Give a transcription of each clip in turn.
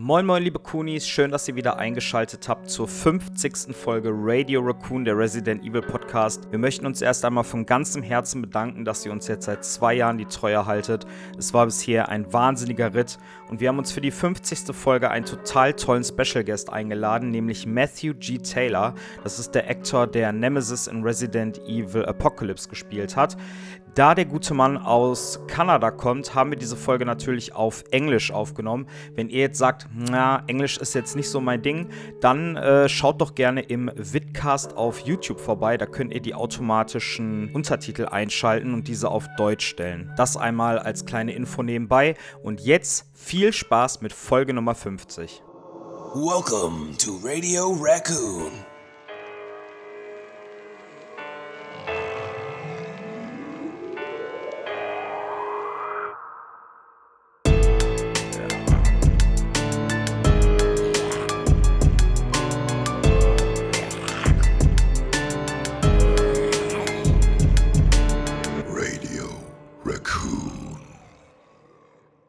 Moin moin liebe Kunis, schön, dass ihr wieder eingeschaltet habt zur 50. Folge Radio Raccoon, der Resident Evil Podcast. Wir möchten uns erst einmal von ganzem Herzen bedanken, dass ihr uns jetzt seit zwei Jahren die Treue haltet. Es war bisher ein wahnsinniger Ritt und wir haben uns für die 50. Folge einen total tollen Special Guest eingeladen, nämlich Matthew G. Taylor. Das ist der Actor, der Nemesis in Resident Evil Apocalypse gespielt hat. Da der gute Mann aus Kanada kommt, haben wir diese Folge natürlich auf Englisch aufgenommen. Wenn ihr jetzt sagt, na, Englisch ist jetzt nicht so mein Ding, dann äh, schaut doch gerne im Vidcast auf YouTube vorbei. Da könnt ihr die automatischen Untertitel einschalten und diese auf Deutsch stellen. Das einmal als kleine Info nebenbei. Und jetzt viel Spaß mit Folge Nummer 50. Welcome to Radio Raccoon.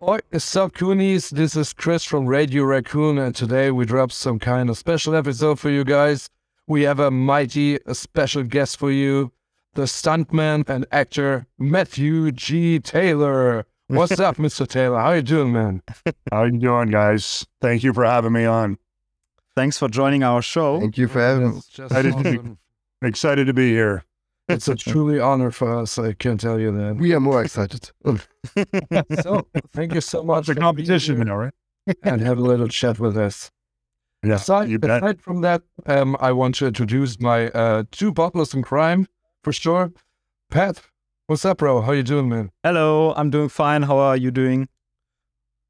What's up, Coonies? This is Chris from Radio Raccoon, and today we drop some kind of special episode for you guys. We have a mighty a special guest for you, the stuntman and actor Matthew G. Taylor. What's up, Mr. Taylor? How you doing, man? How you doing, guys? Thank you for having me on. Thanks for joining our show. Thank you for having us. I didn't- awesome. Excited to be here. It's a truly honor for us. I can tell you that. We are more excited. So, thank you so much It's a for competition, here you know, right? and have a little chat with us. Yeah, Aside, you bet. aside from that, um, I want to introduce my uh, two butlers in crime for sure. Pat, what's up, bro? How you doing, man? Hello, I'm doing fine. How are you doing?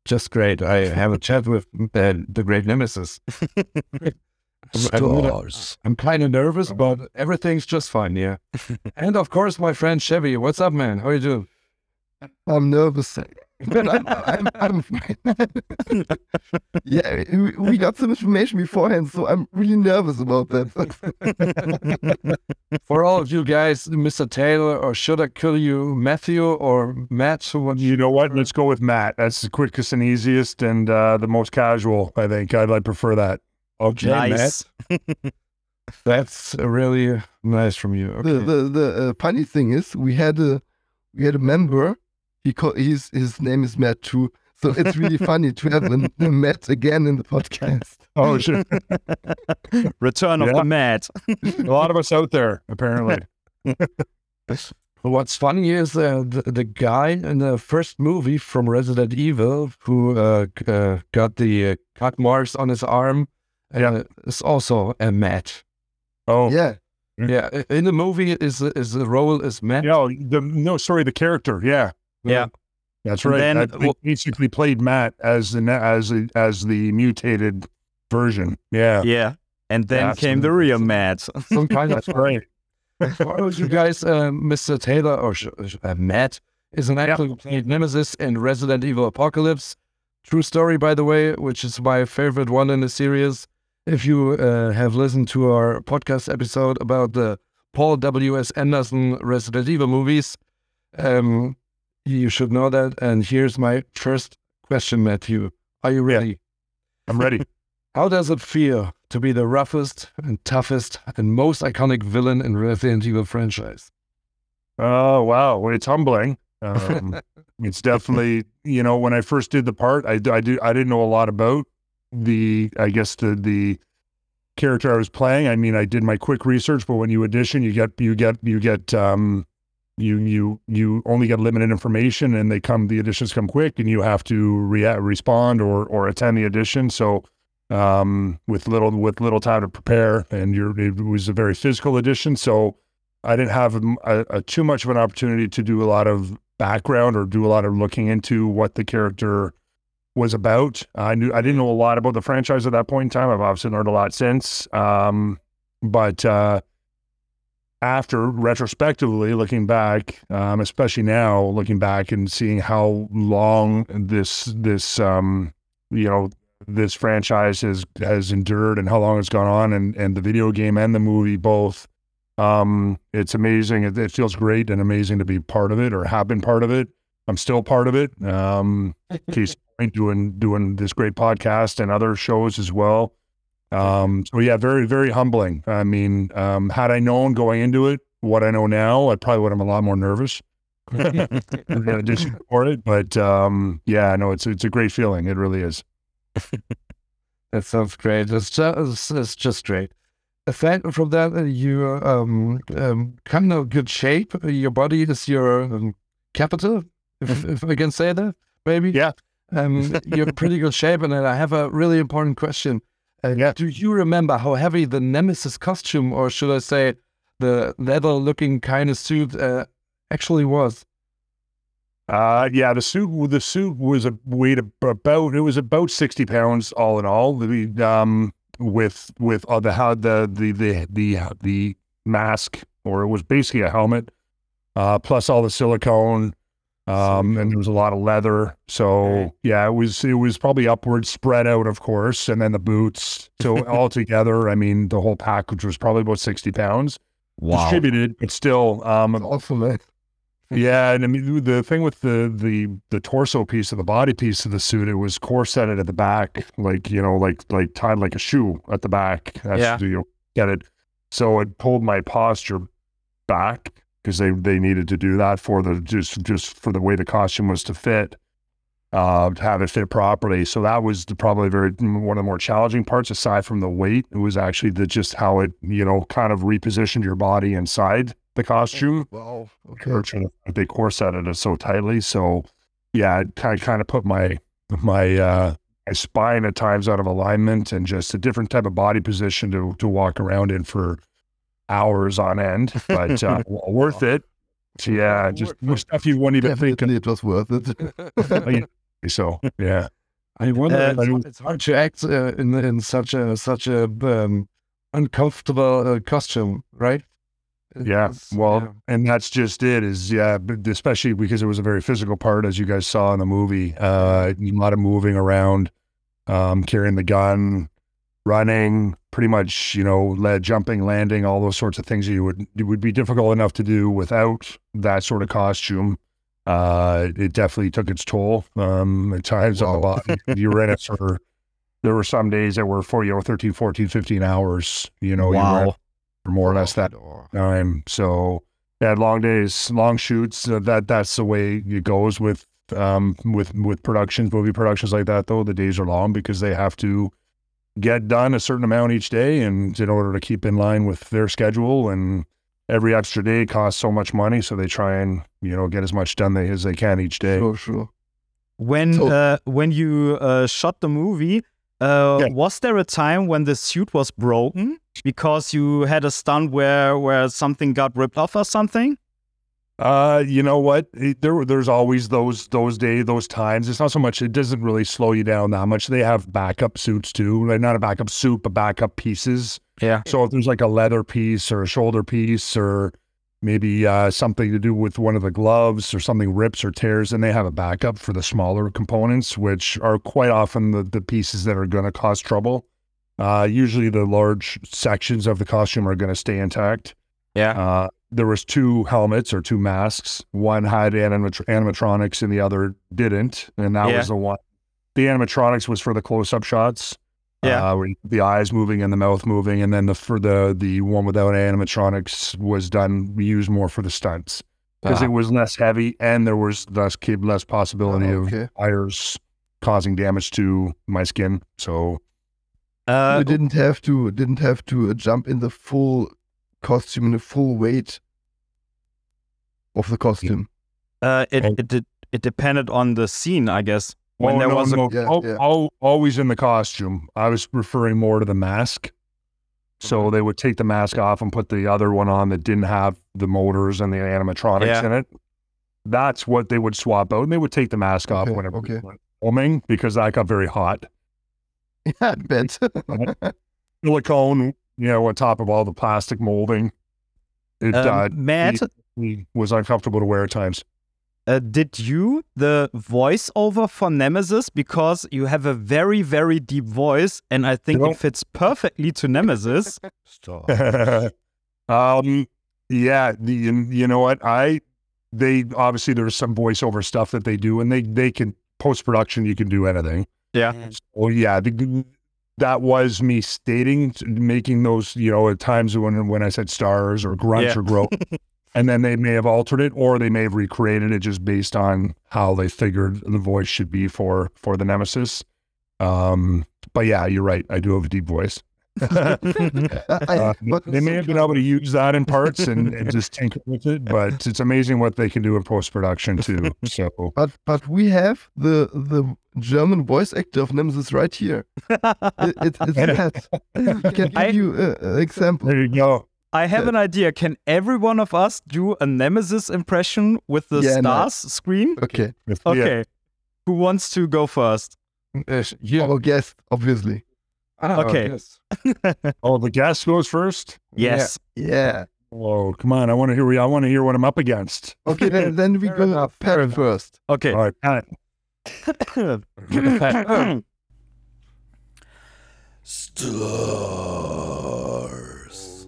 Just great. I have a chat with uh, the great nemesis. I'm, I'm, I'm kind of nervous, but everything's just fine. Yeah. and of course, my friend Chevy. What's up, man? How you doing? I'm nervous. But I'm, I'm, I'm fine. yeah, we- we got some information beforehand, so I'm really nervous about that. For all of you guys, Mr. Taylor, or should I call you Matthew or Matt? So what You know what? Let's go with Matt. That's the quickest and easiest and uh, the most casual, I think. I'd like prefer that. Okay, nice. Matt. That's really nice from you. Okay. the the, the uh, funny thing is, we had a we had a member. He call, he's his name is Matt too. So it's really funny to have a, a Matt again in the podcast. Oh, shit. Return of Yeah. the Mad. a lot of us out there, apparently. What's funny is uh, the, the guy in the first movie from Resident Evil who uh, uh, got the uh, cut marks on his arm uh, is also a Matt. Oh, Yeah, Yeah, in the movie, is is the role is Matt. yeah. The, no, sorry, the character. Yeah. Yeah. That's And right. then I w- basically played Matt as the as the, as the mutated version. Yeah. Yeah. And then Yeah, came the real Matt. Some kind of That's right. For all of you guys, uh, Mr. Taylor or sh- sh- uh, Matt is an actor who played Nemesis in Resident Evil Apocalypse. True story, by the way, which is my favorite one in the series. If you uh, have listened to our podcast episode about the Paul W.S. Anderson Resident Evil movies, um, you should know that. And here's my first question, Matthew. Are you Yeah. ready? I'm ready. How does it feel to be the roughest and toughest and most iconic villain in Resident Evil franchise? Oh wow, it's humbling. Um, it's definitely you know when I first did the part, I I do I didn't know a lot about the I guess the the character I was playing. I mean, I did my quick research, but when you audition, you get you get you get um you you you only get limited information, and they come the auditions come quick, and you have to react respond or or attend the audition. So um with little with little time to prepare and you're it was a very physical audition so I didn't have a, a, a too much of an opportunity to do a lot of background or do a lot of looking into what the character was about. I knew I didn't know a lot about the franchise at that point in time. I've obviously learned a lot since. Um, but uh, after retrospectively looking back, um, especially now looking back and seeing how long this this um, you know this franchise has has endured and how long it's gone on and and the video game and the movie both um, it's amazing. It, it feels great and amazing to be part of it or have been part of it. I'm still part of it. Um, doing doing this great podcast and other shows as well. Um, so yeah, very very humbling. I mean, um, had I known going into it what I know now, I probably would have been a lot more nervous. in addition for it, but um, yeah, no, it's it's a great feeling. It really is. That sounds great. It's just, it's just great. Aside from that, uh, you're um, um, kind of good shape. Your body is your um, capital, if, if I can say that, maybe. Yeah. Um, you're in pretty good shape. And I have a really important question. Uh, Yeah. Do you remember how heavy the Nemesis costume, or should I say the leather looking kind of suit, uh, actually was? Uh, yeah, the suit the suit was a weight of about it was about sixty pounds all in all. The, um, with with uh, the how the the the the the mask or it was basically a helmet, uh, plus all the silicone, um, and there was a lot of leather. So yeah, it was it was probably upwards spread out, of course, and then the boots. So altogether, I mean, the whole package was probably about sixty pounds distributed, but still, um, Awesome, yeah, and I mean the thing with the the the torso piece of the body piece of the suit, it was corseted at the back, like you know, like like tied like a shoe at the back. That's Yeah. you get it. So it pulled my posture back because they they needed to do that for the just just for the way the costume was to fit, uh, to have it fit properly. So that was the, probably very one of the more challenging parts. Aside from the weight, it was actually the just how it you know kind of repositioned your body inside the costume Well, Okay. they corseted it so tightly. So yeah, it kind of, kind of put my my uh my spine at times out of alignment and just a different type of body position to to walk around in for hours on end. But uh, well, worth it. So, yeah, just stuff you wouldn't even think. It was worth it. So yeah, I wonder. Uh, it's, hard- it's hard to act uh, in in such a such a um, uncomfortable uh, costume, right? Yeah, well, yeah. and that's just it. Is yeah, especially because it was a very physical part, as you guys saw in the movie. Uh, a lot of moving around, um, carrying the gun, running, pretty much, you know, lead, jumping, landing, all those sorts of things that you would it would be difficult enough to do without that sort of costume. Uh, it definitely took its toll. Um, at times on the Wow. body, you were in it for. There were some days that were for you know 13, 14, 15 hours. You know, you were for more or less that time. So yeah, long days, long shoots. Uh, that that's the way it goes with um with with productions, movie productions like that. Though the days are long because they have to get done a certain amount each day, and in order to keep in line with their schedule, and every extra day costs so much money, so they try and you know get as much done they, as they can each day. Sure, sure. When So- uh, when you uh, shot the movie, uh, Yeah. was there a time when the suit was broken because you had a stunt where where something got ripped off or something? Uh, you know what? It- there, there's always those those days, those times. It's not so much. It doesn't really slow you down that much. They have backup suits too. Like not a backup suit, but backup pieces. Yeah. So if there's like a leather piece or a shoulder piece or maybe uh, something to do with one of the gloves or something rips or tears, and they have a backup for the smaller components, which are quite often the, the pieces that are going to cause trouble. Uh, usually the large sections of the costume are going to stay intact. Yeah. Uh, there was two helmets or two masks. One had animatr- animatronics and the other didn't, and that Yeah. was the one. The animatronics was for the close-up shots. Yeah. uh, the eyes moving and the mouth moving, and then the for the the one without animatronics was done used more for the stunts because Ah. it was less heavy and there was less kid less possibility Oh, of okay. tires causing damage to my skin. So Uh, you didn't have to didn't have to uh, jump in the full costume in the full weight of the costume. uh, it And- it did, it depended on the scene, I guess. When Oh, there no, was a no, Yeah, al- yeah. al- always in the costume. I was referring more to the mask. So they would take the mask off and put the other one on that didn't have the motors and the animatronics Yeah. in it. That's what they would swap out, and they would take the mask off Okay, whenever okay. we went filming because that got very hot. Yeah, I bet. Silicone, you know, on top of all the plastic molding. It um, uh, Matt. it was uncomfortable to wear at times. Uh, did you the voiceover for Nemesis because you have a very very deep voice and I think No. it fits perfectly to Nemesis. Stop. um, yeah, the you, you know what I they obviously there's some voiceover stuff that they do and they they can post production, you can do anything. Yeah. Well, yeah, the, that was me stating, making those, you know, at times when when I said stars or grunts Yeah. or grow, and then they may have altered it or they may have recreated it just based on how they figured the voice should be for for the nemesis. Um, but yeah, you're right. I do have a deep voice. I, Uh, but they may have been able to use that in parts and, and just tinker with it, but it's amazing what they can do in post production too. So But but we have the the German voice actor of Nemesis right here. It, it, it's Matt. I can give I- you uh, an example. there you go. I have an idea. Can every one of us do a Nemesis impression with the Yeah, no. stars scream? Okay, If- yeah. Okay. Who wants to go first? Uh, yeah. our guest, obviously. Ah, okay. yes. Oh, the guest goes first. Yes. Yeah. Oh, come on! I want to hear. I want to hear what I'm up against. Okay, then, then we Fair go enough, fair Pat enough. first. Okay. All right, Pat. Stars.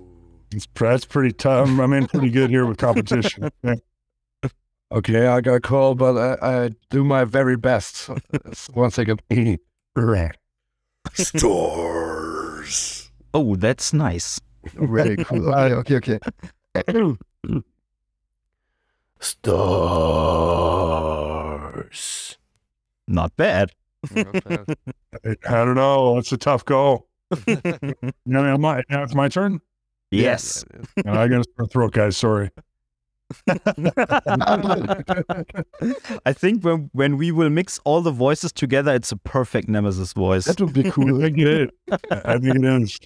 It's, that's pretty tough. I'm in pretty good here with competition. Okay, I got called, but I, I do my very best. One second. Stars. oh, that's nice. Very cool. Ah, okay, okay, okay. Stars. Not bad. I don't know. It's a tough go. Now, my, now it's my turn. Yes. No, I got a sore throat, guys. Sorry. I think when when we will mix all the voices together, it's a perfect Nemesis voice. That would be cool. think. I think it is.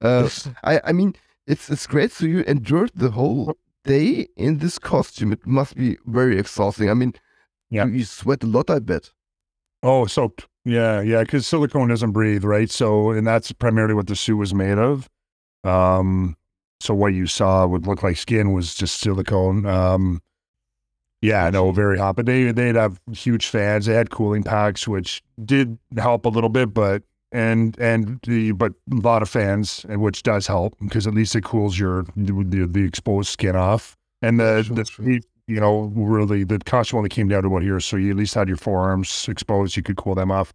Uh, I, I mean, it's it's great. So you endured the whole day in this costume. It must be very exhausting. I mean, Yeah. you, you sweat a lot. I bet. Oh, soaked. Yeah, yeah, because silicone doesn't breathe, right? So, and that's primarily what the suit was made of. Um, so what you saw would look like skin was just silicone. Um, yeah, no, very hot. But they they'd have huge fans. They had cooling packs, which did help a little bit, but and and the but a lot of fans, and which does help because at least it cools your the, the exposed skin off. And the the you know, really the costume only came down to about here, so you at least had your forearms exposed. You could cool them off.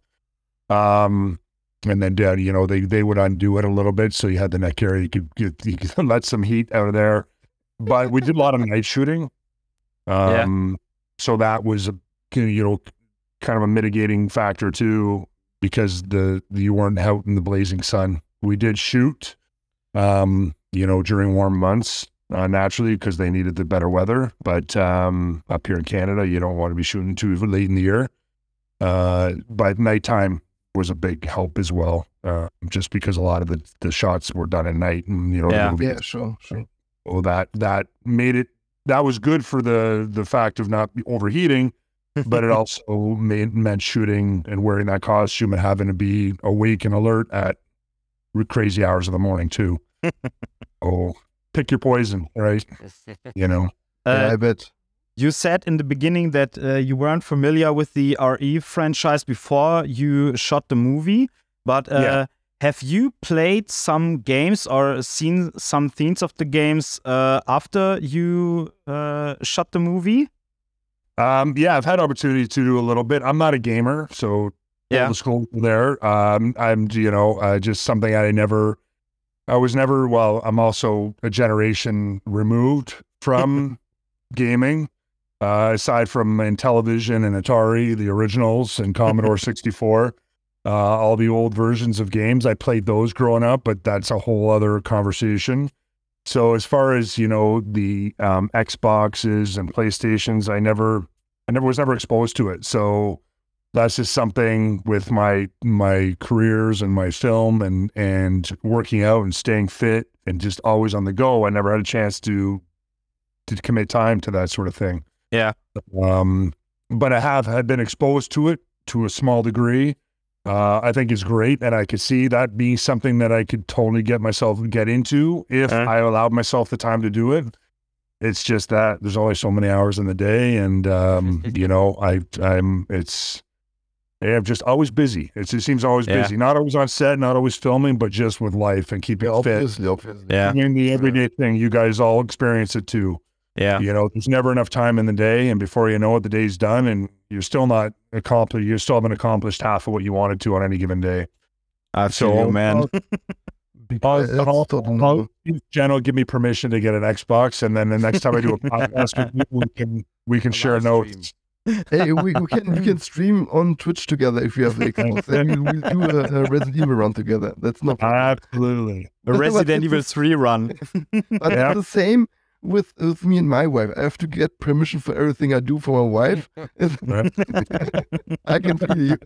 Um, and then uh, you know they they would undo it a little bit, so you had the neck area. You could get, you could let some heat out of there. But we did a lot of night shooting. Yeah. Um, so that was a you know kind of a mitigating factor too, because the you weren't out in the blazing sun. We did shoot, um, you know, during warm months uh, naturally because they needed the better weather. But um, up here in Canada, you don't want to be shooting too late in the year. Uh, but nighttime was a big help as well, uh, just because a lot of the, the shots were done at night, and you know, the Yeah. movie- Yeah, sure, sure. oh, that that made it. That was good for the the fact of not overheating, but it also made, meant shooting and wearing that costume and having to be awake and alert at crazy hours of the morning too. oh, pick your poison, right? You know. yeah, Uh, I bet. You said in the beginning that uh, you weren't familiar with the RE franchise before you shot the movie, but uh, Yeah. have you played some games or seen some themes of the games uh, after you uh, shot the movie? Um, yeah, I've had opportunity to do a little bit. I'm not a gamer, so Yeah. old school there. Um, I'm, you know, uh, just something I never, I was never, well, I'm also a generation removed from gaming. Uh, aside from in television and Atari, the originals and Commodore 64, uh, all the old versions of games, I played those growing up, but that's a whole other conversation. So as far as you know, the um, Xboxes and PlayStations, I never, I never was never exposed to it. So that's just something with my my careers and my film and and working out and staying fit and just always on the go. I never had a chance to to commit time to that sort of thing. Yeah. Um, but I have had been exposed to it to a small degree. Uh, I think it's great, and I could see that being something that I could totally get myself get into if Uh. I allowed myself the time to do it. It's just that there's only so many hours in the day, and um, you know, I I'm it's yeah, I'm just always busy. It's, it seems always Yeah. busy. Not always on set, not always filming, but just with life and keeping Yeah, fit. obviously, obviously. Yeah. I mean, the everyday thing. You guys all experience it too. Yeah. You know, there's never enough time in the day, and before you know it, the day's done, and you're still not accomplished. You still haven't accomplished half of what you wanted to on any given day. I feel So, you, man. I'll, That's I'll, I'll. Jen will give me permission to get an Xbox, and then the next time I do a podcast, with you, we can we can share notes. hey, we, we can we can stream on Twitch together if you have the Xbox, and we'll, we'll do a, a Resident Evil run together. That's not. Absolutely. The But- but Resident Evil 3 run. But Yeah. it's the same with, with me and my wife. I have to get permission for everything I do for my wife. I can feel you.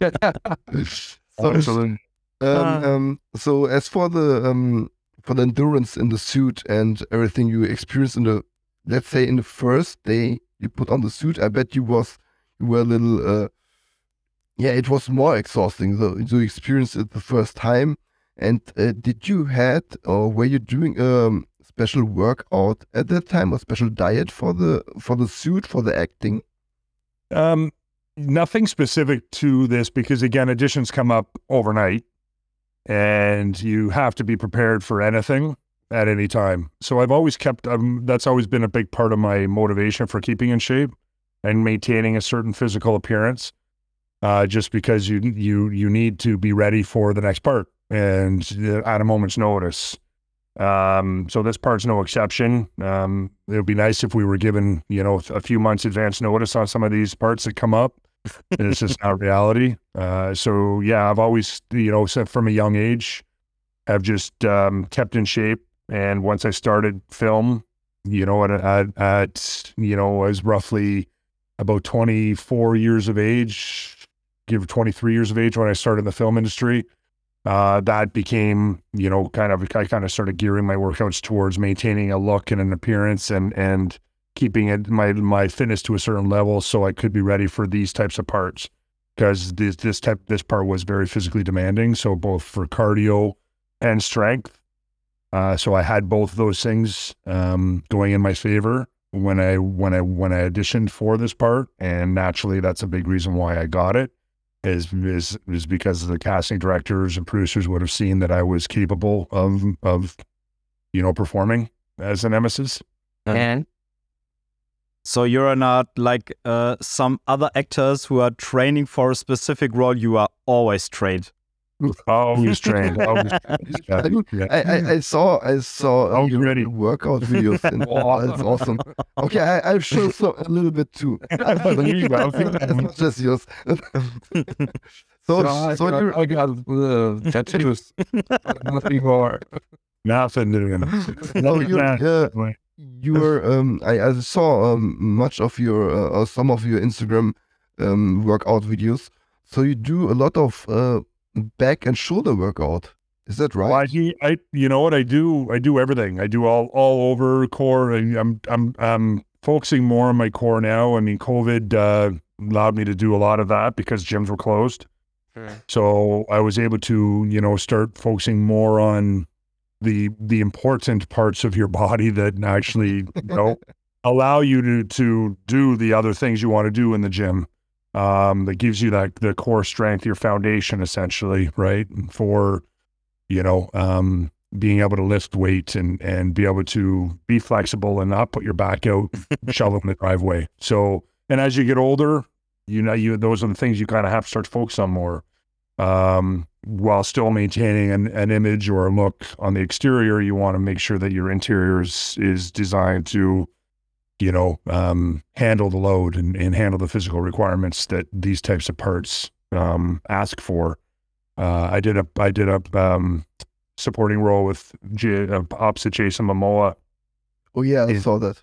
so, Absolutely. um, um, so as for the um, for the endurance in the suit and everything you experienced in the, let's say in the first day you put on the suit, I bet you was you were a little, uh, yeah, it was more exhausting. So you experienced it the first time. And uh, did you had or were you doing um special workout at that time or special diet for the for the suit for the acting? Um, nothing specific to this because again, additions come up overnight, and you have to be prepared for anything at any time. So I've always kept. Um, that's always been a big part of my motivation for keeping in shape and maintaining a certain physical appearance. Uh, just because you you you need to be ready for the next part and uh, at a moment's notice. Um, so this part's no exception. Um, it would be nice if we were given, you know, a few months advance notice on some of these parts that come up. It's just not reality. Uh, so yeah, I've always, you know, from a young age, have just um, kept in shape. And once I started film, you know, at, at, at you know, I was roughly about 24 years of age, give 23 years of age when I started in the film industry uh, that became, you know, kind of I kind of started gearing my workouts towards maintaining a look and an appearance and and keeping it my my fitness to a certain level so I could be ready for these types of parts because this this type this part was very physically demanding. So both for cardio and strength. Uh, so I had both of those things um, going in my favor when I when I when I auditioned for this part, and naturally that's a big reason why I got it is is is because the casting directors and producers would have seen that I was capable of of you know performing as a nemesis. And So you're not like uh, some other actors who are training for a specific role. You are always trained. Always trained. Always, yeah, I mean, yeah. I, I, I saw I saw Oh, your ready. workout videos and oh, that's awesome. Okay, I, I'll show some, a little bit too. You as much as yours. so, I, so got, you're, I got uh, tattoos, nothing more. Nothing doing. so you're, uh, you're um, I, I saw um, much of your uh, or some of your Instagram um, workout videos. So you do a lot of uh, back and shoulder workout. Is that right? Well, I, do- I, you know what I do? I do everything. I do all all over core. I, I'm I'm I'm focusing more on my core now. I mean, COVID uh, allowed me to do a lot of that because gyms were closed. So I was able to, you know, start focusing more on the the important parts of your body that actually, you know, allow you to to do the other things you want to do in the gym. Um, that gives you that the core strength, your foundation, essentially, right? For you know, um, being able to lift weight and and be able to be flexible and not put your back out, shovel in the driveway. So, and as you get older, you know, you those are the things you kind of have to start to focus on more, um, while still maintaining an, an image or a look on the exterior. You want to make sure that your interior is, is designed to, you know, um, handle the load and, and handle the physical requirements that these types of parts um, ask for. Uh, I did a I did a um, supporting role with J, uh, opposite Jason Momoa oh yeah, I in- saw that.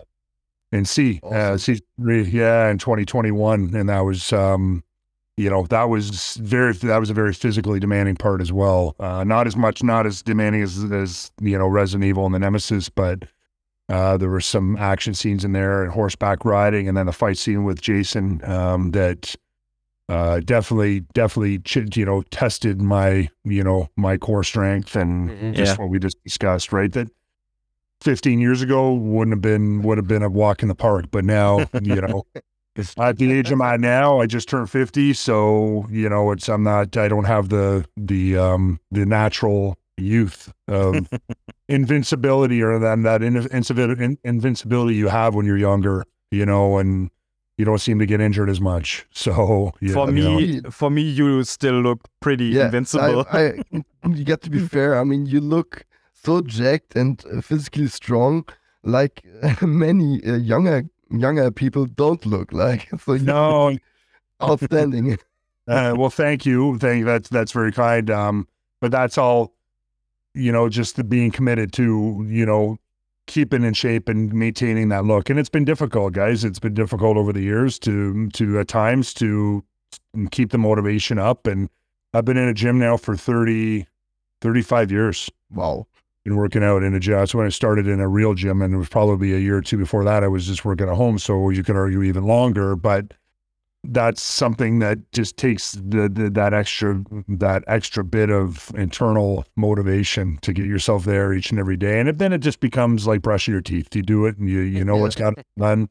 in See, uh, Awesome. season three, yeah, in 2021, and that was, um, you know, that was very that was a very physically demanding part as well. Uh, not as much, not as demanding as as you know Resident Evil and the Nemesis, but uh, there were some action scenes in there and horseback riding, and then the fight scene with Jason um, that uh, definitely definitely ch- you know tested my you know my core strength and Mhm. just Yeah. what we just discussed, right? That 15 years ago wouldn't have been would have been a walk in the park, but now you know at the age I'm at now, I just turned 50, so you know it's I'm not I don't have the the um the natural youth of invincibility or then that in, in, invincibility you have when you're younger, you know, and you don't seem to get injured as much. So yeah, for you me, know. for me, you still look pretty Yeah, invincible. I, I, you got to be fair. I mean, you look so jacked and uh, physically strong, like many uh, younger younger people don't look like. So you no, outstanding. uh, well, thank you. Thank that's that's very kind. Um, but that's all, you know, just being committed to, you know, keeping in shape and maintaining that look. And it's been difficult, guys. It's been difficult over the years to to at times to keep the motivation up. And I've been in a gym now for 30, 35 years. wow. Been working out in a gym. That's when I started in a real gym, and it was probably a year or two before that. I was just working at home, so you could argue even longer. But that's something that just takes the, the that extra that extra bit of internal motivation to get yourself there each and every day. And then it just becomes like brushing your teeth. You do it, and you you know what's got done.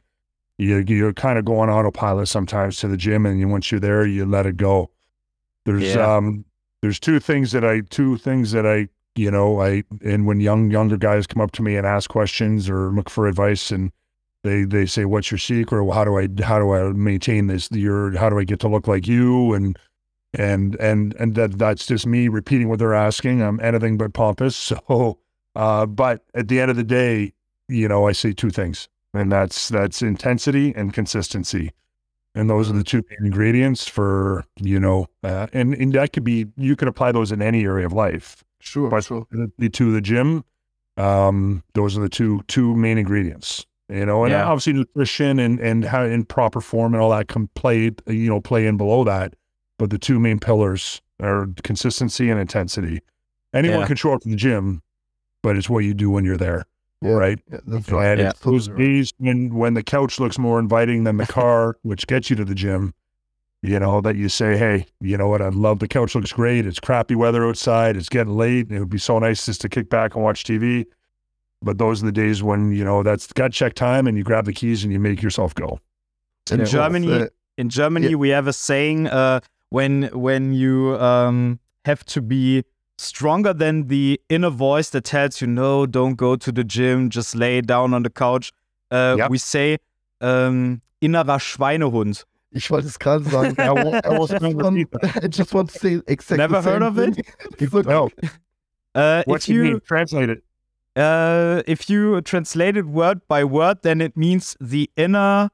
You you're kind of going autopilot sometimes to the gym, and you, once you're there, you let it go. There's Yeah. um there's two things that I two things that I you know I and when young younger guys come up to me and ask questions or look for advice and they they say what's your secret? Or how do I how do I maintain this? Your how do I get to look like you? And and and and that that's just me repeating what they're asking. I'm anything but pompous. So uh but at the end of the day you know I say two things and that's that's intensity and consistency. And those are the two main ingredients for you know uh, and and that could be you can apply those in any area of life. Sure, but sure. the, the to the gym um those are the two two main ingredients you know and Yeah. obviously nutrition and and how in proper form and all that can play you know play in below that but the two main pillars are consistency and intensity anyone Yeah. can show up to the gym but it's what you do when you're there Yeah. right Yeah, that's right. and Yeah. it's those days when when the couch looks more inviting than the car, which gets you to the gym, you know, that you say, Hey, you know what, I love the couch looks great. It's crappy weather outside, it's getting late, it would be so nice just to kick back and watch TV. But those are the days when, you know, that's gut check time and you grab the keys and you make yourself go. In Yeah, Germany, well, uh, in Germany, Yeah. we have a saying: uh, when when you um, have to be stronger than the inner voice that tells you no, don't go to the gym, just lay down on the couch. Uh, Yep. We say um, innerer Schweinehund. Ich wollte es gerade sagen. I wa- I was I just gonna want- I just want to say exactly Never the heard of it? thing. It's okay. No, Uh, what's if it you mean? Translate it. Uh, if you translate it word by word, then it means the inner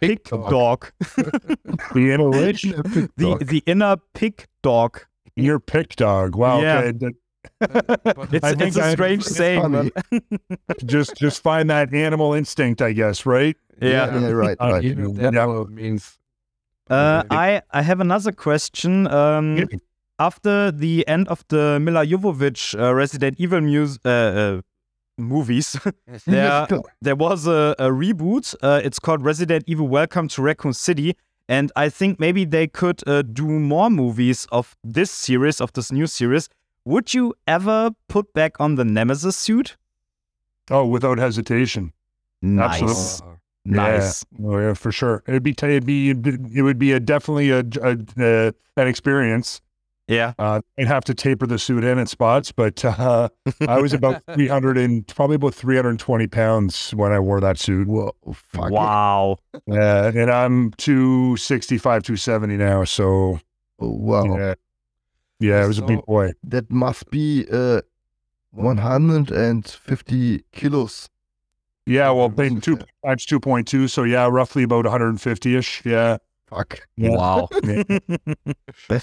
pig dog. dog. The inner witch, A the the inner pig dog. your pick dog. Wow. Yeah. Okay. that- It's, I think it's a I- strange it's saying. just just find that animal instinct, I guess, right? Yeah. yeah, right, Uh, right. You know, that Yeah. means Uh, I I have another question. Um, after the end of the Milla Jovovich uh, Resident Evil mus- uh, uh, movies, there there was a, a reboot. Uh, it's called Resident Evil: Welcome to Raccoon City, and I think maybe they could uh, do more movies of this series, of this new series. Would you ever put back on the Nemesis suit? Oh, without hesitation. Nice, Absolutely. nice. Yeah. Oh yeah, for sure. It'd be it'd be it would be a definitely a, a, a an experience. Yeah. Uh, I'd have to taper the suit in at spots, but uh, I was about three hundred and probably about three hundred and twenty pounds when I wore that suit. Whoa, fuck. Wow. Uh, and I'm two sixty five, two seventy now. So Oh, wow. yeah, yeah, it was a big boy. That must be uh, 150 kilos. Yeah, well, two times two point two, so yeah, roughly about one hundred and fifty ish. Yeah. Fuck. Yeah. Wow.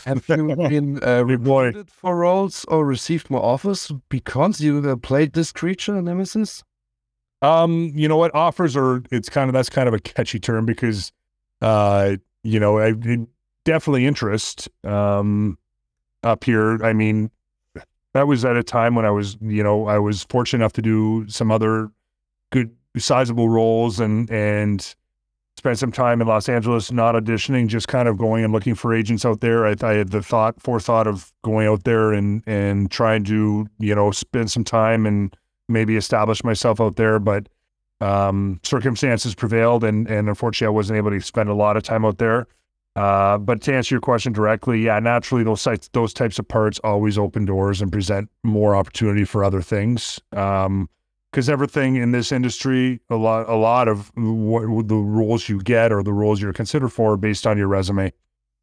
Have you been uh, Big boy. recruited for roles or received more offers because you uh, played this creature, Nemesis? Um, you know what? Offers are it's kind of that's kind of a catchy term because uh, you know, I it, definitely interest um up here. I mean, that was at a time when I was, you know, I was fortunate enough to do some other good sizable roles and and spent some time in Los Angeles not auditioning, just kind of going and looking for agents out there. I, I had the thought forethought of going out there and and trying to, you know, spend some time and maybe establish myself out there, but um, circumstances prevailed, and and unfortunately, I wasn't able to spend a lot of time out there. Uh, but to answer your question directly, yeah, naturally those sites, those types of parts always open doors and present more opportunity for other things. Um, because everything in this industry, a lot, a lot of what the roles you get or the roles you're considered for are based on your resume.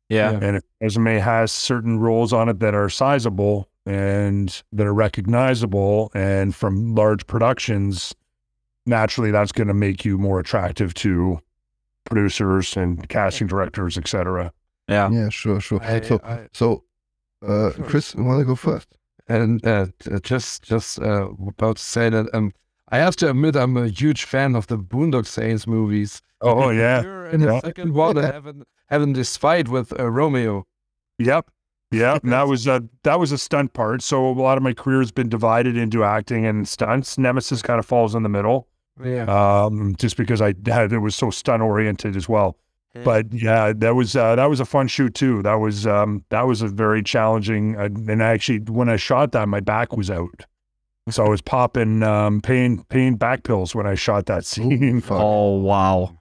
Yeah. And if resume has certain roles on it that are sizable and that are recognizable and from large productions, naturally that's going to make you more attractive to producers and casting directors, etc. Yeah. Yeah, sure, sure. I, so, I, so, uh, Chris, you want to go first? and uh, just just uh, about to say that um, I have to admit I'm a huge fan of the Boondock Saints movies. Oh yeah, You're in the Yeah. second one having having this fight with uh, Romeo. yep, yep. And that was a that was a stunt part. So a lot of my career has been divided into acting and stunts. Nemesis kind of falls in the middle, Yeah. um, just because I had it was so stunt oriented as well. But yeah, that was uh, that was a fun shoot too. That was um, that was a very challenging. Uh, and actually, when I shot that, my back was out, so I was popping um, pain pain back pills when I shot that scene. Oh wow.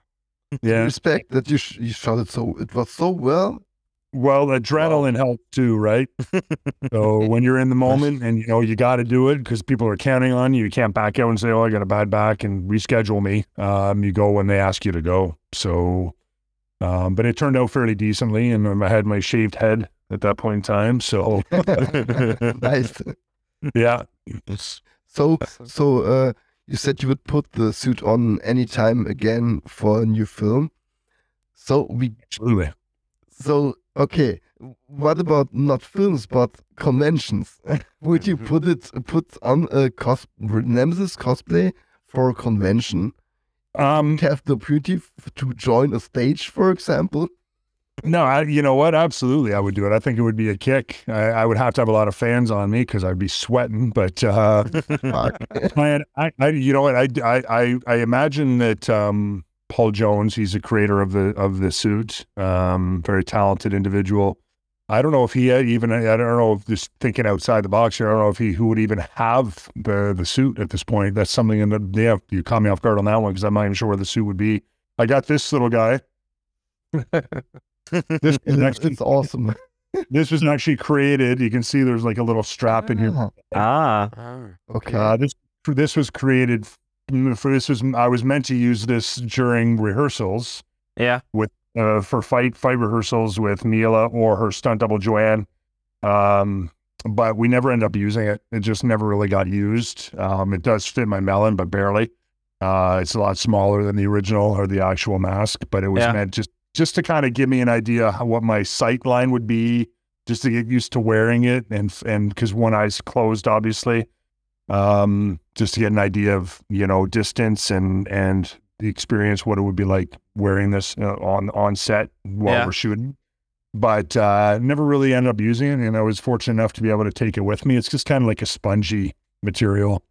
yeah, Respect that you sh- you shot it so it was so well. well, adrenaline helped too, right? so when you're in the moment and you know you got to do it because people are counting on you, you can't back out and say, "Oh, I got a bad back," and reschedule me. Um, you go when they ask you to go. So, um, but it turned out fairly decently, and I had my shaved head at that point in time. So. nice. Yeah. So so uh, you said you would put the suit on anytime again for a new film. So we Absolutely. so okay. What about not films but conventions? would you put it put on a cos Nemesis cosplay for a convention? Um, Have the opportunity f- to join a stage, for example. No, I, you know what? Absolutely, I would do it. I think it would be a kick. I, I would have to have a lot of fans on me because I'd be sweating. But uh, man, I, I, you know what? I, I, I, I imagine that um, Paul Jones, he's the creator of the of the suit. Um, very talented individual. I don't know if he had even. I don't know if just thinking outside the box here. I don't know if he who would even have the the suit at this point. That's something that yeah, you caught me off guard on that one because I'm not even sure where the suit would be. I got this little guy. This was it's, actually it's awesome. this was actually created. You can see there's like a little strap in here. Ah, Ah. Okay. Uh, this this was created mm, for this was I was meant to use this during rehearsals Yeah. uh, for fight fight rehearsals with Mila or her stunt double Joanne. Um, but we never end up using it. It just never really got used. Um, it does fit my melon, but barely. Uh, it's a lot smaller than the original or the actual mask, but it was Yeah. meant just just to kind of give me an idea how, what my sight line would be, just to get used to wearing it, and and because one eye's closed, obviously, um, just to get an idea of you know distance and and the experience, what it would be like wearing this uh, on on set while Yeah. we're shooting. But uh, never really ended up using it, and I was fortunate enough to be able to take it with me. It's just kind of like a spongy material.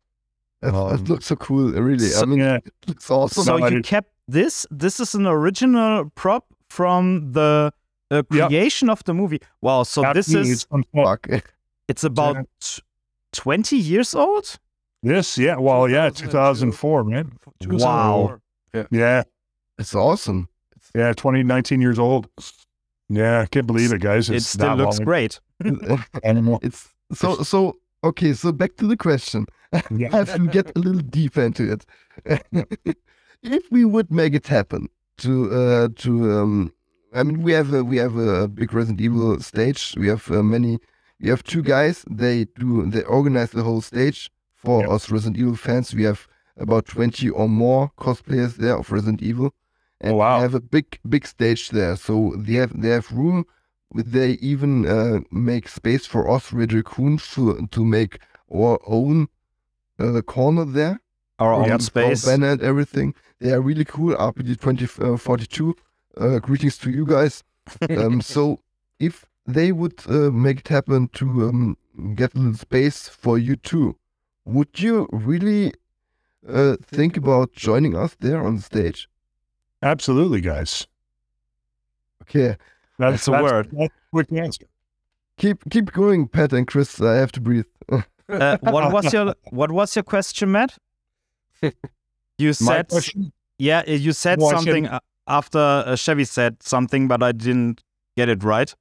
That, Um, that looks so cool, really. I mean, Yeah, it looks awesome. So No, you kept this. This is an original prop from the uh, Yep. creation of the movie. Wow. So Not this is it's Fuck. it's about t- twenty years old. this. Yeah, well, yeah, 2004, man. Wow. Yeah, It's awesome. yeah, 20, 19 years old. Yeah, I can't believe it, guys. It still looks long. great. Animal. it's so so okay. So back to the question. I Yeah. have to get a little deeper into it. if we would make it happen to uh to um, I mean we have a, we have a big Resident Evil stage. We have uh, many. We have two guys. They do they organize the whole stage for Yeah. us Resident Evil fans. We have about twenty or more cosplayers there of Resident Evil, and Oh, wow. they have a big big stage there. So they have they have room. They even uh, make space for us Red Raccoon to to make our own uh, corner there. Our Yep, own our space. banner and everything. They are really cool. RPG 2042. Uh, greetings to you guys. um, so if they would uh, make it happen to um, get a little space for you too, would you really uh, think about joining us there on stage? Absolutely, guys. Okay, That's a word. That's quick answer. keep keep going, Pat and Chris. I have to breathe. Uh, what was your What was your question, Matt? You said yeah. You said Well, something uh, after uh, Chevy said something, but I didn't get it right?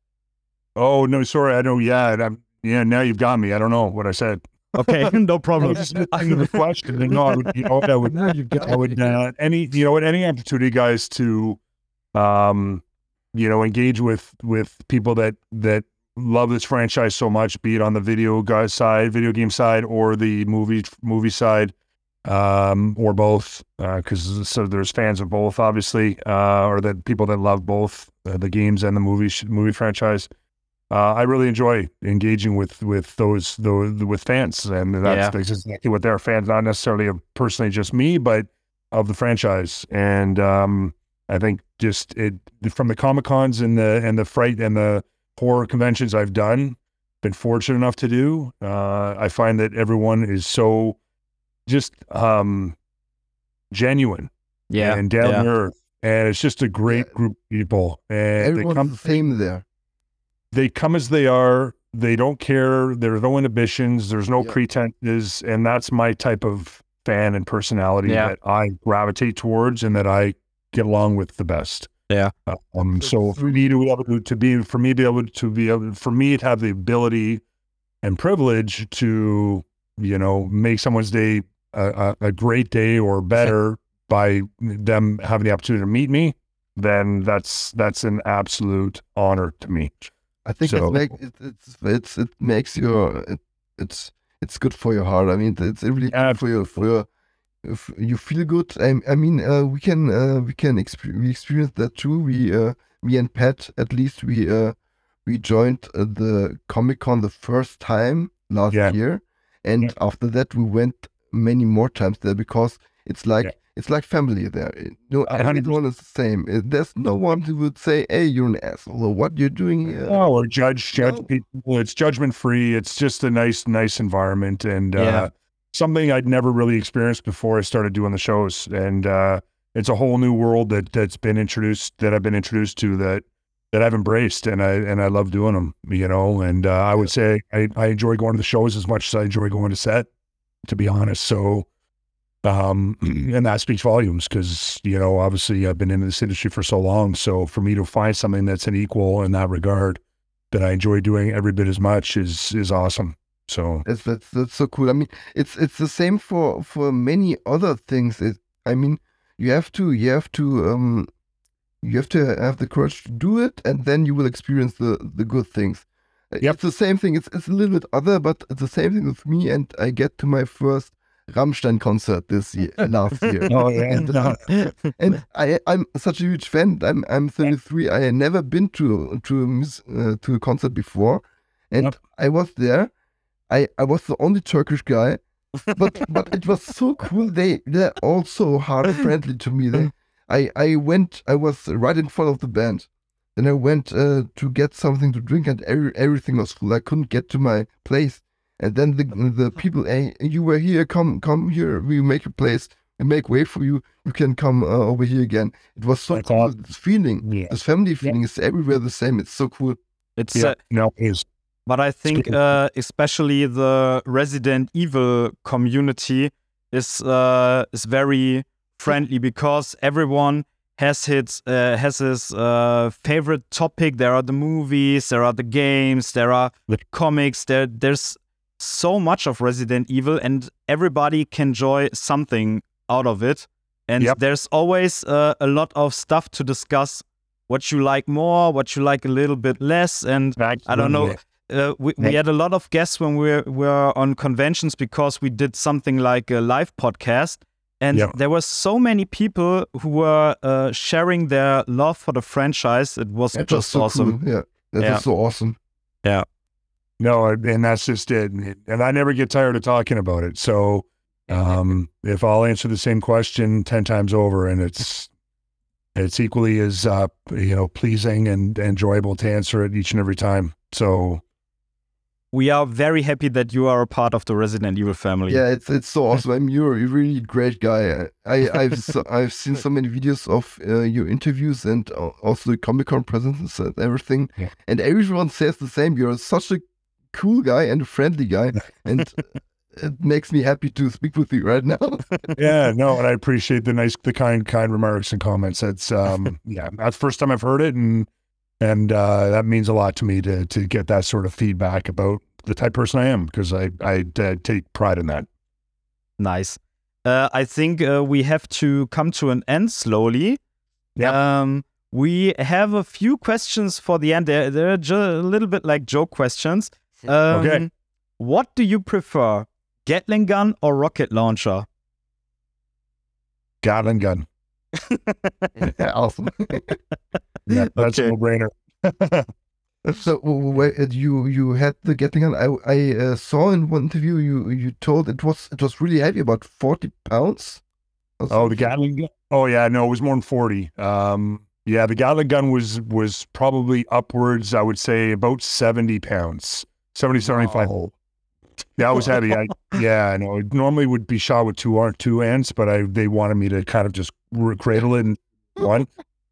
Oh no, sorry. I know. Yeah, I'm, yeah. Now you've got me. I don't know what I said. Okay, no problem. Under the question, no, I would, you know, I would, Now you've got I would, uh, any, you know, what any opportunity, guys, to, um, you know, engage with with people that that love this franchise so much, be it on the video guys side, video game side, or the movie movie side, um, or both, because so there's fans of both, obviously, uh, or that people that love both uh, the games and the movie movie franchise. Uh, I really enjoy engaging with with those those with fans, and that's, Yeah. exactly what they're fans, not necessarily of personally just me, but of the franchise. And um, I think just it from the comic cons and the and the fright and the horror conventions I've done, been fortunate enough to do. Uh, I find that everyone is so just um, genuine Yeah, and down yeah. to earth, and it's just a great Yeah. group of people. And they Everyone's come the same there. they come as they are. They don't care. There's no inhibitions. There's no Yeah. pretenses, and that's my type of fan and personality Yeah. that I gravitate towards and that I get along with the best. Yeah. Uh, Um. So for me to be able to, to be for me to be able to be able for me to have the ability and privilege to you know make someone's day a, a, great day or better by them having the opportunity to meet me, then that's that's an absolute honor to me. I think So- it, make, it, it's it's it makes your it, it's it's good for your heart. I mean, it's really good for your for your if you feel good. I, I mean, uh, we can uh, we can exp- we experience that too. We uh, me and Pat at least we uh, we joined uh, the Comic Con the first time last Yeah. year, and Yeah. after that we went many more times there because it's like. Yeah. It's like family there. No, everyone is the same. Uh, There's no one who would say, "Hey, you're an asshole," or "What you're doing here." Oh, or judge judge No. people. It's judgment free. It's just a nice nice environment and Yeah. uh, something I'd never really experienced before I started doing the shows. And uh, it's a whole new world that that's been introduced that I've been introduced to that that I've embraced and I and I love doing them. You know, and uh, I would say I, I enjoy going to the shows as much as I enjoy going to set. To be honest, so. Um, and that speaks volumes because, you know, obviously I've been in this industry for so long. So for me to find something that's an equal in that regard, that I enjoy doing every bit as much is is awesome. So That's that's that's so cool. I mean, it's it's the same for for many other things. It, I mean, you have to you have to um you have to have the courage to do it, and then you will experience the the good things. Uh, Yep. It's the same thing. It's it's a little bit other, but it's the same thing with me. And I get to my first Rammstein concert this year, last year. oh yeah, And, uh, and I I'm such a huge fan. I'm I'm 33. I had never been to to a uh, to a concert before, and. I was there. I I was the only Turkish guy, but but it was so cool. They they're all so heart friendly to me. They, I I went. I was right in front of the band. Then I went uh, to get something to drink, and every, everything was full. I couldn't get to my place. And then the the people, hey, you were here. Come come here. We make a place. and make way for you. You can come uh, over here again. It was so That's cool. awesome. This feeling, Yeah. this family feeling is everywhere the same. It's so cool. It's yeah. uh, No, is But I think uh, especially the Resident Evil community is uh, is very friendly because everyone has his uh, has his uh, favorite topic. There are the movies, there are the games, there are Yeah. comics. There there's so much of Resident Evil, and everybody can enjoy something out of it. And Yep. there's always uh, a lot of stuff to discuss. What you like more, what you like a little bit less, and I don't know. Uh, we, we had a lot of guests when we were, were on conventions because we did something like a live podcast. And Yeah. there were so many people who were uh, sharing their love for the franchise. It was That just so awesome. cool. Yeah, that Yeah. was so awesome. Yeah. No, and that's just it. And I never get tired of talking about it. So um, if I'll answer the same question ten times over, and it's it's equally as uh, you know pleasing and enjoyable to answer it each and every time. So We are very happy that you are a part of the Resident Evil family. Yeah, it's it's so awesome. I mean, you're a really great guy. I I've so, I've seen so many videos of uh, your interviews and also the Comic Con presence and everything. Yeah. And everyone says the same. You're such a cool guy and a friendly guy, and it makes me happy to speak with you right now. yeah, no, and I appreciate the nice, the kind, kind remarks and comments. That's um, yeah, that's the first time I've heard it, and and uh, that means a lot to me to to get that sort of feedback about the type of person I am because I I, uh take pride in that. Nice. Uh, I think uh, we have to come to an end slowly. Yeah. Um, we have a few questions for the end. They're, they're a little bit like joke questions. Um, Okay. What do you prefer, Gatling gun or rocket launcher? Gatling gun. awesome. Yeah, that's Okay. a no brainer. So uh, you you had the Gatling gun. I I uh, saw in one interview you you told it was it was really heavy, about forty pounds. Oh, the. Gatling gun. Oh yeah, no, it was more than forty. Um, yeah, the Gatling gun was was probably upwards. I would say about seventy pounds, 70, 75. Wow. That was heavy. I, yeah, I know. It normally would be shot with two two ends, but I they wanted me to kind of just cradle it in one.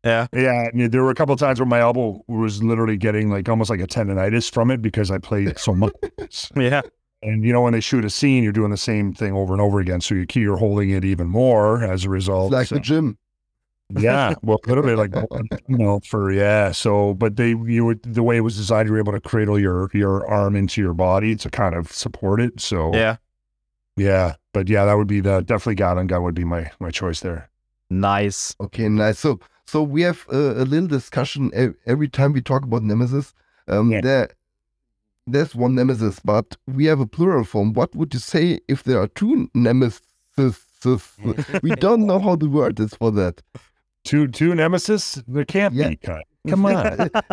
Yeah. Yeah, and there were a couple of times where my elbow was literally getting like almost like a tendonitis from it because I played so much. Yeah. And you know, when they shoot a scene, you're doing the same thing over and over again, so you you're holding it even more as a result. It's like So- the gym. yeah, well, literally like you know for yeah. So, but they you were the way it was designed, you were able to cradle your your arm into your body to kind of support it. So Yeah. yeah, but yeah, that would be the definitely Gatling gun would be my my choice there. Nice. Okay, nice. So so we have a, a little discussion e- every time we talk about Nemesis. Um, Yeah. there there's one Nemesis, but we have a plural form. What would you say if there are two Nemesis? we don't know how the word is for that. Two two nemesis, there can't Yeah. be. Kai. Come on, It- it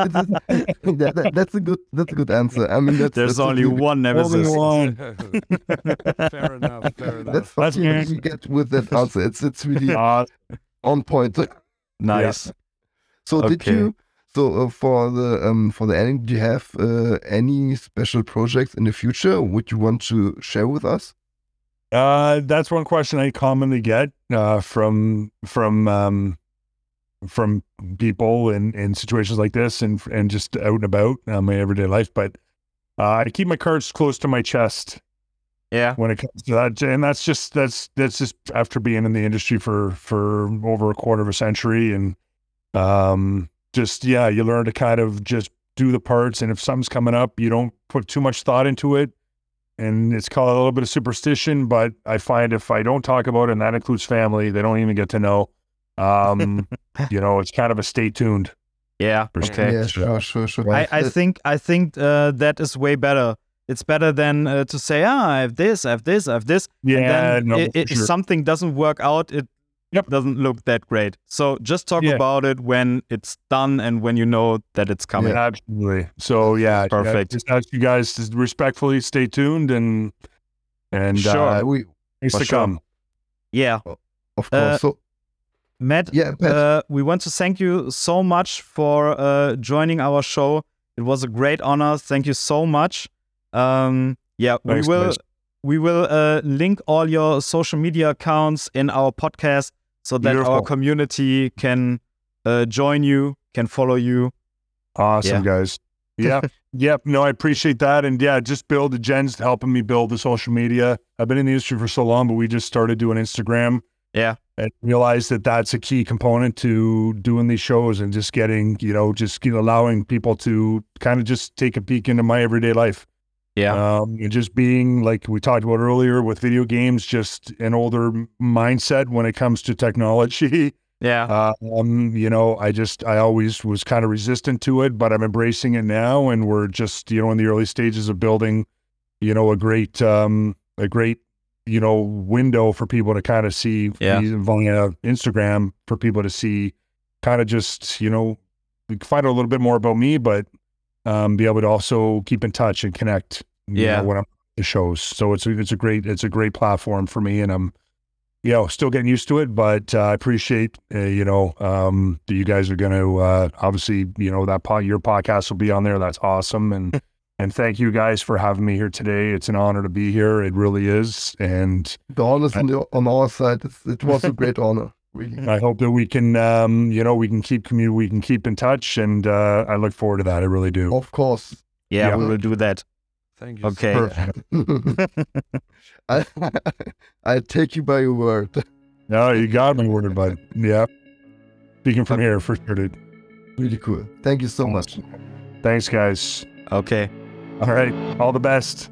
is- that- that- that's a good that's a good answer. I mean, that's, There's that's only something- one only nemesis. one. fair enough. Fair enough. That's what something good. we get with that answer. It's it's really Uh, on point. Nice. So did you? So uh, for the um for the ending, do you have uh, any special projects in the future which you want to share with us? Uh, that's one question I commonly get uh, from from um, from people in, in situations like this, and and just out and about uh, my everyday life. But uh, I keep my cards close to my chest Yeah. when it comes to that, and that's just that's that's just after being in the industry for for over a quarter of a century, and um, just yeah, you learn to kind of just do the parts, and if something's coming up, you don't put too much thought into it and it's called a little bit of superstition, but I find if I don't talk about it, and that includes family, they don't even get to know. Um, you know, it's kind of a stay tuned. Yeah. Okay. Yeah, sure, sure, sure. I, I think I think uh, that is way better. It's better than uh, to say, ah, I have this, I have this, I have this. Yeah, and then no, i- for if something doesn't work out, it Yep. doesn't look that great. So just talk Yeah. about it when it's done and when you know that it's coming. Absolutely. So yeah, Perfect. Just ask you guys to respectfully stay tuned and and Sure. uh, we things to sure. come. Yeah. of course. Uh, so Matt, yeah, Pat, uh, we want to thank you so much for uh, joining our show. It was a great honor. Thank you so much. Um, yeah, Thanks, we will we will uh, link all your social media accounts in our podcast so that our community can uh, join you, can follow you. Awesome, guys. Yeah. yep. No, I appreciate that. And yeah, just build Jen's helping me build the social media. I've been in the industry for so long, but we just started doing Instagram. Yeah. And realized that that's a key component to doing these shows and just getting, you know, just you know, allowing people to kind of just take a peek into my everyday life. Yeah. Um, and just being like we talked about earlier with video games, just an older mindset when it comes to technology. Yeah. Um, you know, I just I always was kind of resistant to it, but I'm embracing it now, and we're just you know in the early stages of building, you know, a great um a great you know window for people to kind of see Yeah. via Instagram for people to see, kind of just you know find out a little bit more about me, but um be able to also keep in touch and connect. you Yeah. know, when I'm the shows, so it's a it's a great it's a great platform for me, and I'm you know, still getting used to it, but uh, I appreciate, uh, you know, um, that you guys are going to uh, obviously, you know, that po- your podcast will be on there. That's awesome, and and thank you guys for having me here today. It's an honor to be here. It really is, and the honor is on, the, on our side. It was a great honor, really. I hope that we can, um, you know, we can keep commu- we can keep in touch, and uh, I look forward to that. I really do. Of course. yeah, yeah. we will do that. Thank you. Okay. I, I take you by your word. No, you got me worded, bud. Yeah, speaking from here for sure, dude. Really cool. Thank you so much. Thanks, guys. Okay. All right. All the best.